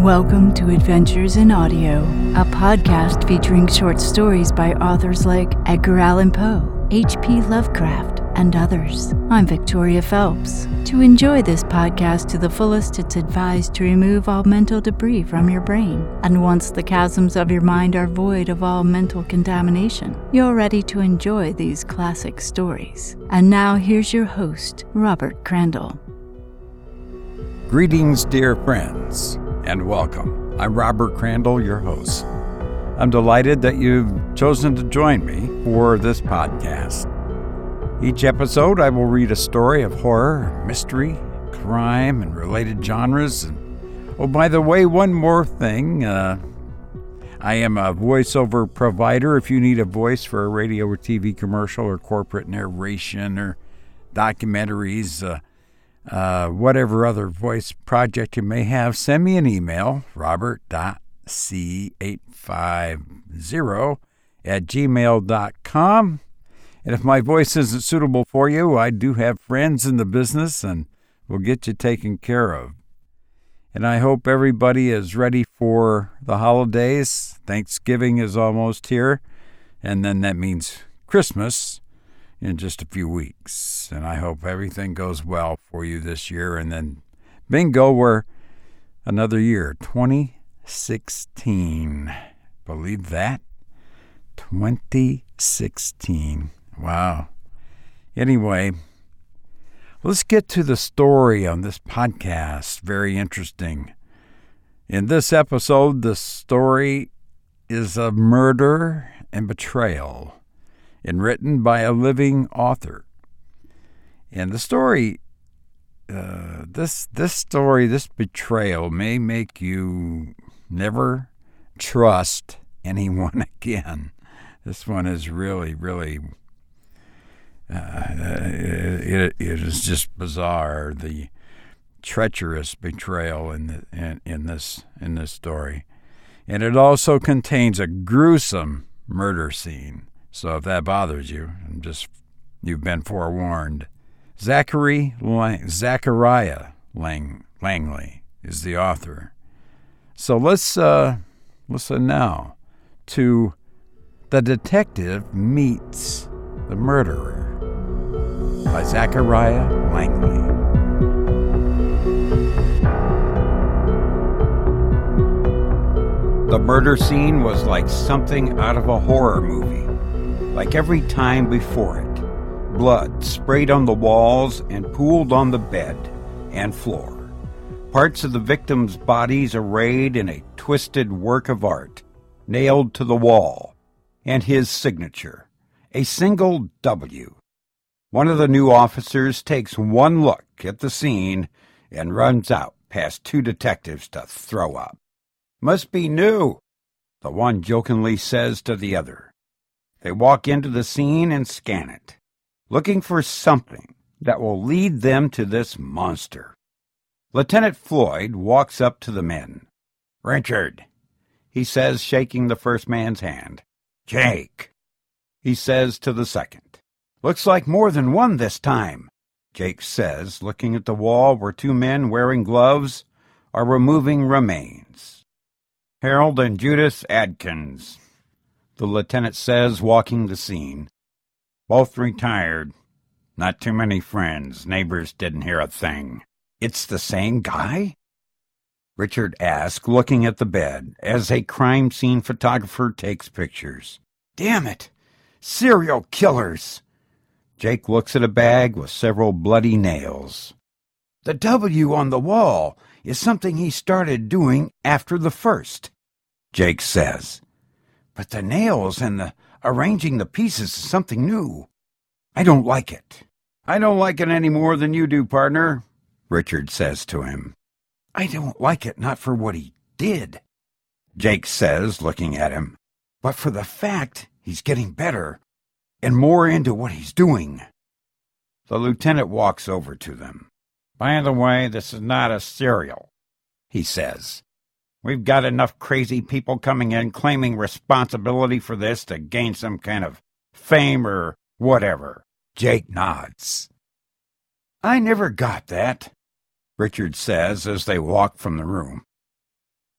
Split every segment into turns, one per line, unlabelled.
Welcome to Adventures in Audio, a podcast featuring short stories by authors like Edgar Allan Poe, H.P. Lovecraft, and others. I'm Victoria Phelps. To enjoy this podcast to the fullest, it's advised to remove all mental debris from your brain. And once the chasms of your mind are void of all mental contamination, you're ready to enjoy these classic stories. And now here's your host, Robert Crandall.
Greetings, dear friends and welcome. I'm Robert Crandall, your host. I'm delighted that you've chosen to join me for this podcast. Each episode, I will read a story of horror, mystery, crime, and related genres. And oh, by the way, one more thing. Uh, I am a voiceover provider. If you need a voice for a radio or TV commercial or corporate narration or documentaries, uh, uh, whatever other voice project you may have, send me an email, robert.c850 at gmail.com. And if my voice isn't suitable for you, I do have friends in the business and we'll get you taken care of. And I hope everybody is ready for the holidays. Thanksgiving is almost here, and then that means Christmas in just a few weeks. And I hope everything goes well for you this year. And then, bingo, we're another year 2016. Believe that? 2016. Wow. Anyway, let's get to the story on this podcast. Very interesting. In this episode, the story is of murder and betrayal and written by a living author. And the story, uh, this this story, this betrayal may make you never trust anyone again. This one is really, really. Uh, it, it is just bizarre the treacherous betrayal in, the, in in this in this story, and it also contains a gruesome murder scene so if that bothers you, I'm just you've been forewarned. Zachary Lang, Zachariah Lang, Langley is the author. So let's uh, listen now to The Detective Meets the Murderer by Zachariah Langley. The murder scene was like something out of a horror movie like every time before it. Blood sprayed on the walls and pooled on the bed and floor. Parts of the victims' bodies arrayed in a twisted work of art, nailed to the wall, and his signature, a single W. One of the new officers takes one look at the scene and runs out past two detectives to throw up. Must be new, the one jokingly says to the other. They walk into the scene and scan it, looking for something that will lead them to this monster. Lieutenant Floyd walks up to the men. Richard, he says, shaking the first man's hand. Jake, he says to the second. Looks like more than one this time, Jake says, looking at the wall where two men wearing gloves are removing remains. Harold and Judith Adkins, the lieutenant says, walking the scene. Both retired. Not too many friends. Neighbors didn't hear a thing. It's the same guy? Richard asks, looking at the bed, as a crime scene photographer takes pictures. Damn it! Serial killers! Jake looks at a bag with several bloody nails. The W on the wall is something he started doing after the first, Jake says. But the nails and the arranging the pieces is something new. I don't like it. I don't like it any more than you do, partner, Richard says to him. I don't like it not for what he did, Jake says, looking at him, but for the fact he's getting better and more into what he's doing. The lieutenant walks over to them. By the way, this is not a serial, he says. We've got enough crazy people coming in claiming responsibility for this to gain some kind of fame or whatever. Jake nods. I never got that, Richard says as they walk from the room.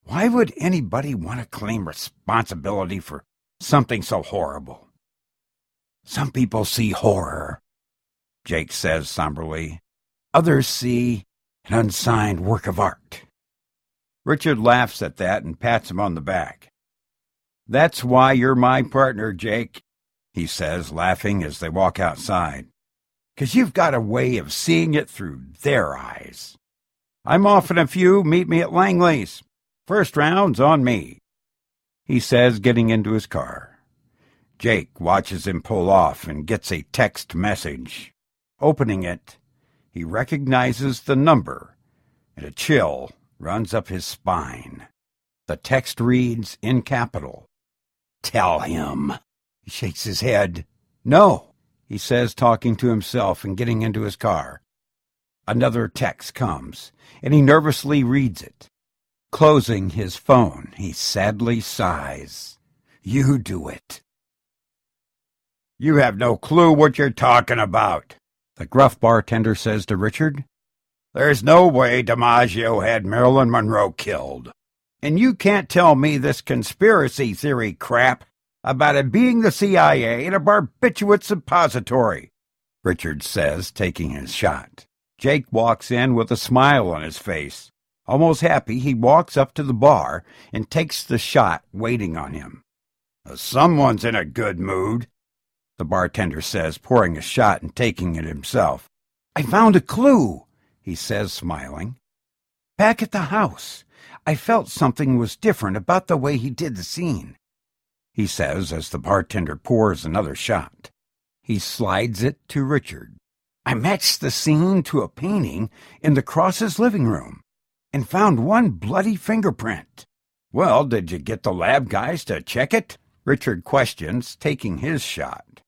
Why would anybody want to claim responsibility for something so horrible? Some people see horror, Jake says somberly. Others see an unsigned work of art. Richard laughs at that and pats him on the back. That's why you're my partner, Jake, he says, laughing as they walk outside. Cause you've got a way of seeing it through their eyes. I'm off in a few. Meet me at Langley's. First round's on me, he says, getting into his car. Jake watches him pull off and gets a text message. Opening it, he recognizes the number, and a chill runs up his spine. The text reads in capital Tell him. He shakes his head. No, he says, talking to himself and getting into his car. Another text comes, and he nervously reads it. Closing his phone, he sadly sighs. You do it. You have no clue what you're talking about, the gruff bartender says to Richard. There's no way DiMaggio had Marilyn Monroe killed. And you can't tell me this conspiracy theory crap about it being the CIA in a barbiturate suppository, Richard says, taking his shot. Jake walks in with a smile on his face. Almost happy, he walks up to the bar and takes the shot waiting on him. Uh, someone's in a good mood, the bartender says, pouring a shot and taking it himself. I found a clue, he says, smiling. Back at the house, I felt something was different about the way he did the scene. He says as the bartender pours another shot. He slides it to Richard. I matched the scene to a painting in the Crosses' living room and found one bloody fingerprint. Well, did you get the lab guys to check it? Richard questions, taking his shot.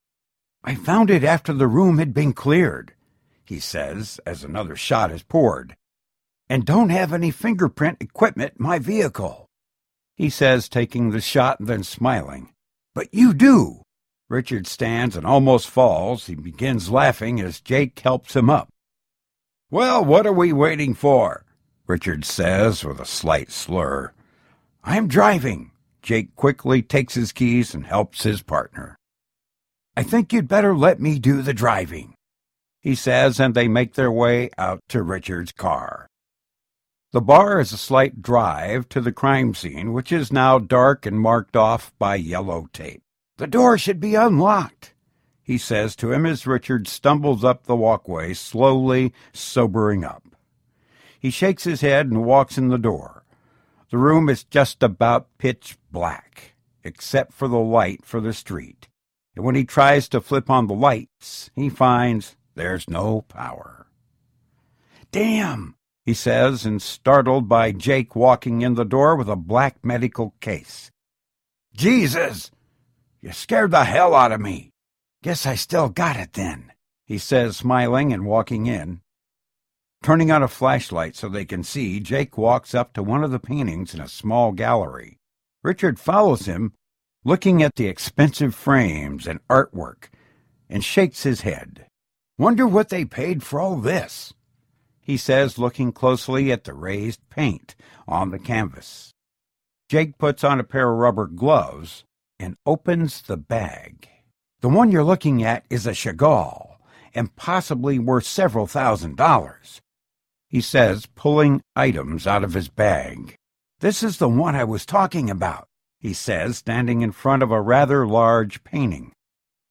I found it after the room had been cleared, he says as another shot is poured and don't have any fingerprint equipment in my vehicle. He says, taking the shot and then smiling. But you do. Richard stands and almost falls. He begins laughing as Jake helps him up. Well, what are we waiting for? Richard says with a slight slur. I'm driving. Jake quickly takes his keys and helps his partner. I think you'd better let me do the driving, he says, and they make their way out to Richard's car. The bar is a slight drive to the crime scene, which is now dark and marked off by yellow tape. The door should be unlocked, he says to him as Richard stumbles up the walkway, slowly sobering up. He shakes his head and walks in the door. The room is just about pitch black, except for the light for the street. And when he tries to flip on the lights, he finds there's no power. Damn! he says, and startled by Jake walking in the door with a black medical case. Jesus! You scared the hell out of me. Guess I still got it then, he says, smiling and walking in. Turning on a flashlight so they can see, Jake walks up to one of the paintings in a small gallery. Richard follows him, looking at the expensive frames and artwork, and shakes his head. Wonder what they paid for all this he says, looking closely at the raised paint on the canvas. Jake puts on a pair of rubber gloves and opens the bag. The one you're looking at is a Chagall and possibly worth several thousand dollars. He says, pulling items out of his bag. This is the one I was talking about, he says, standing in front of a rather large painting.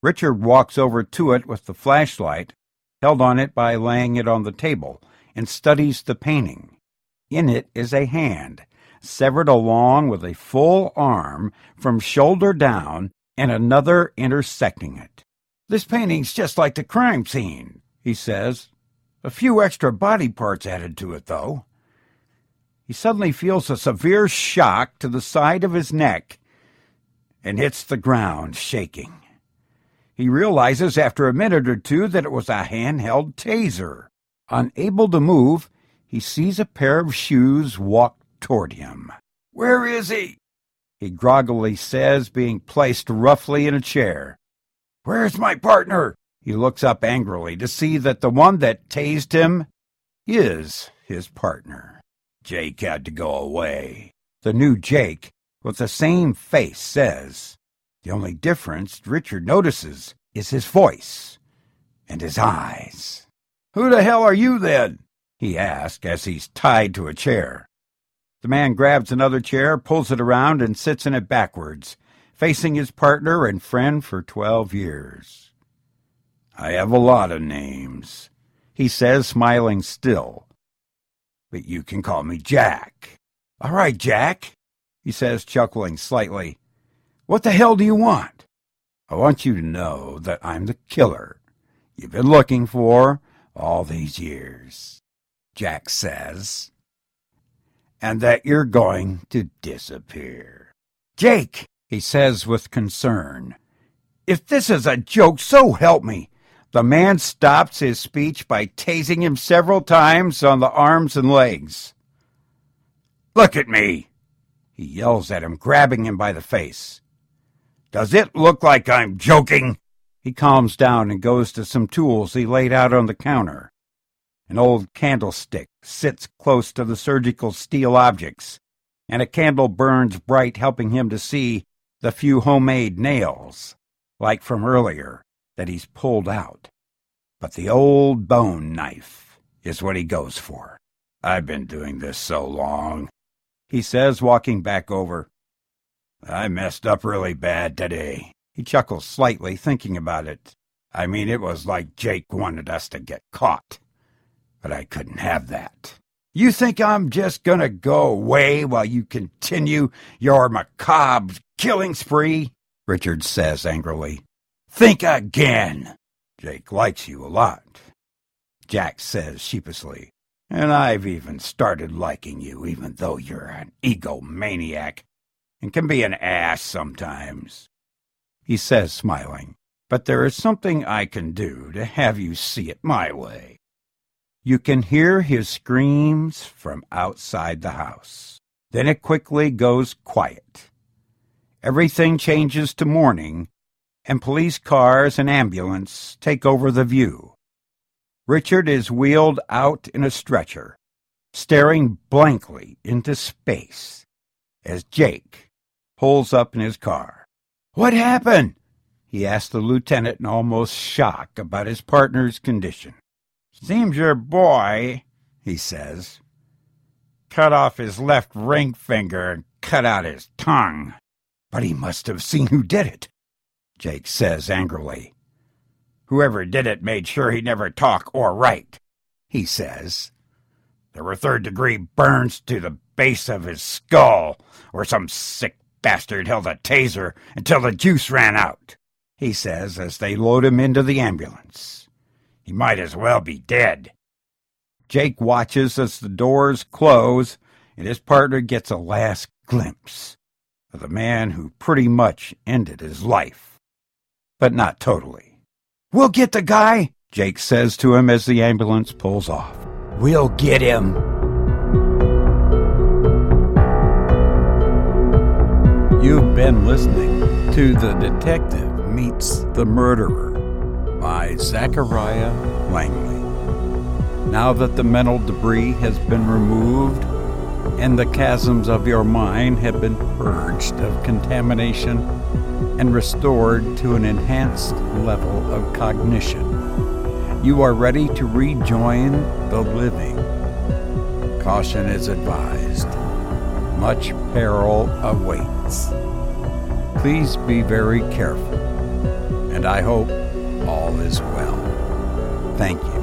Richard walks over to it with the flashlight, held on it by laying it on the table, and studies the painting. In it is a hand, severed along with a full arm from shoulder down and another intersecting it. This painting's just like the crime scene, he says. A few extra body parts added to it, though. He suddenly feels a severe shock to the side of his neck and hits the ground, shaking. He realizes after a minute or two that it was a handheld taser. Unable to move, he sees a pair of shoes walk toward him. Where is he? He groggily says, being placed roughly in a chair. Where's my partner? He looks up angrily to see that the one that tased him is his partner. Jake had to go away. The new Jake, with the same face, says. The only difference Richard notices is his voice and his eyes. Who the hell are you then? he asks as he's tied to a chair. The man grabs another chair, pulls it around, and sits in it backwards, facing his partner and friend for twelve years. I have a lot of names, he says, smiling still. But you can call me Jack. All right, Jack, he says, chuckling slightly. What the hell do you want? I want you to know that I'm the killer you've been looking for all these years, Jack says, and that you're going to disappear. Jake, he says with concern, if this is a joke, so help me. The man stops his speech by tasing him several times on the arms and legs. Look at me, he yells at him, grabbing him by the face. Does it look like I'm joking? He calms down and goes to some tools he laid out on the counter. An old candlestick sits close to the surgical steel objects, and a candle burns bright, helping him to see the few homemade nails, like from earlier, that he's pulled out. But the old bone knife is what he goes for. I've been doing this so long, he says, walking back over. I messed up really bad today. He chuckles slightly, thinking about it. I mean, it was like Jake wanted us to get caught. But I couldn't have that. You think I'm just gonna go away while you continue your macabre killing spree? Richard says angrily. Think again. Jake likes you a lot. Jack says sheepishly. And I've even started liking you, even though you're an egomaniac and can be an ass sometimes. He says, smiling, but there is something I can do to have you see it my way. You can hear his screams from outside the house. Then it quickly goes quiet. Everything changes to morning, and police cars and ambulance take over the view. Richard is wheeled out in a stretcher, staring blankly into space as Jake pulls up in his car. What happened? he asked the lieutenant in almost shock about his partner's condition. Seems your boy, he says, cut off his left ring finger and cut out his tongue. But he must have seen who did it. Jake says angrily. Whoever did it made sure he never talk or write, he says. There were third degree burns to the base of his skull, or some sick bastard held a taser until the juice ran out, he says as they load him into the ambulance. He might as well be dead. Jake watches as the doors close and his partner gets a last glimpse of the man who pretty much ended his life but not totally. We'll get the guy, Jake says to him as the ambulance pulls off. We'll get him. You've been listening to The Detective Meets the Murderer by Zachariah Langley. Now that the mental debris has been removed and the chasms of your mind have been purged of contamination, and restored to an enhanced level of cognition. You are ready to rejoin the living. Caution is advised. Much peril awaits. Please be very careful, and I hope all is well. Thank you.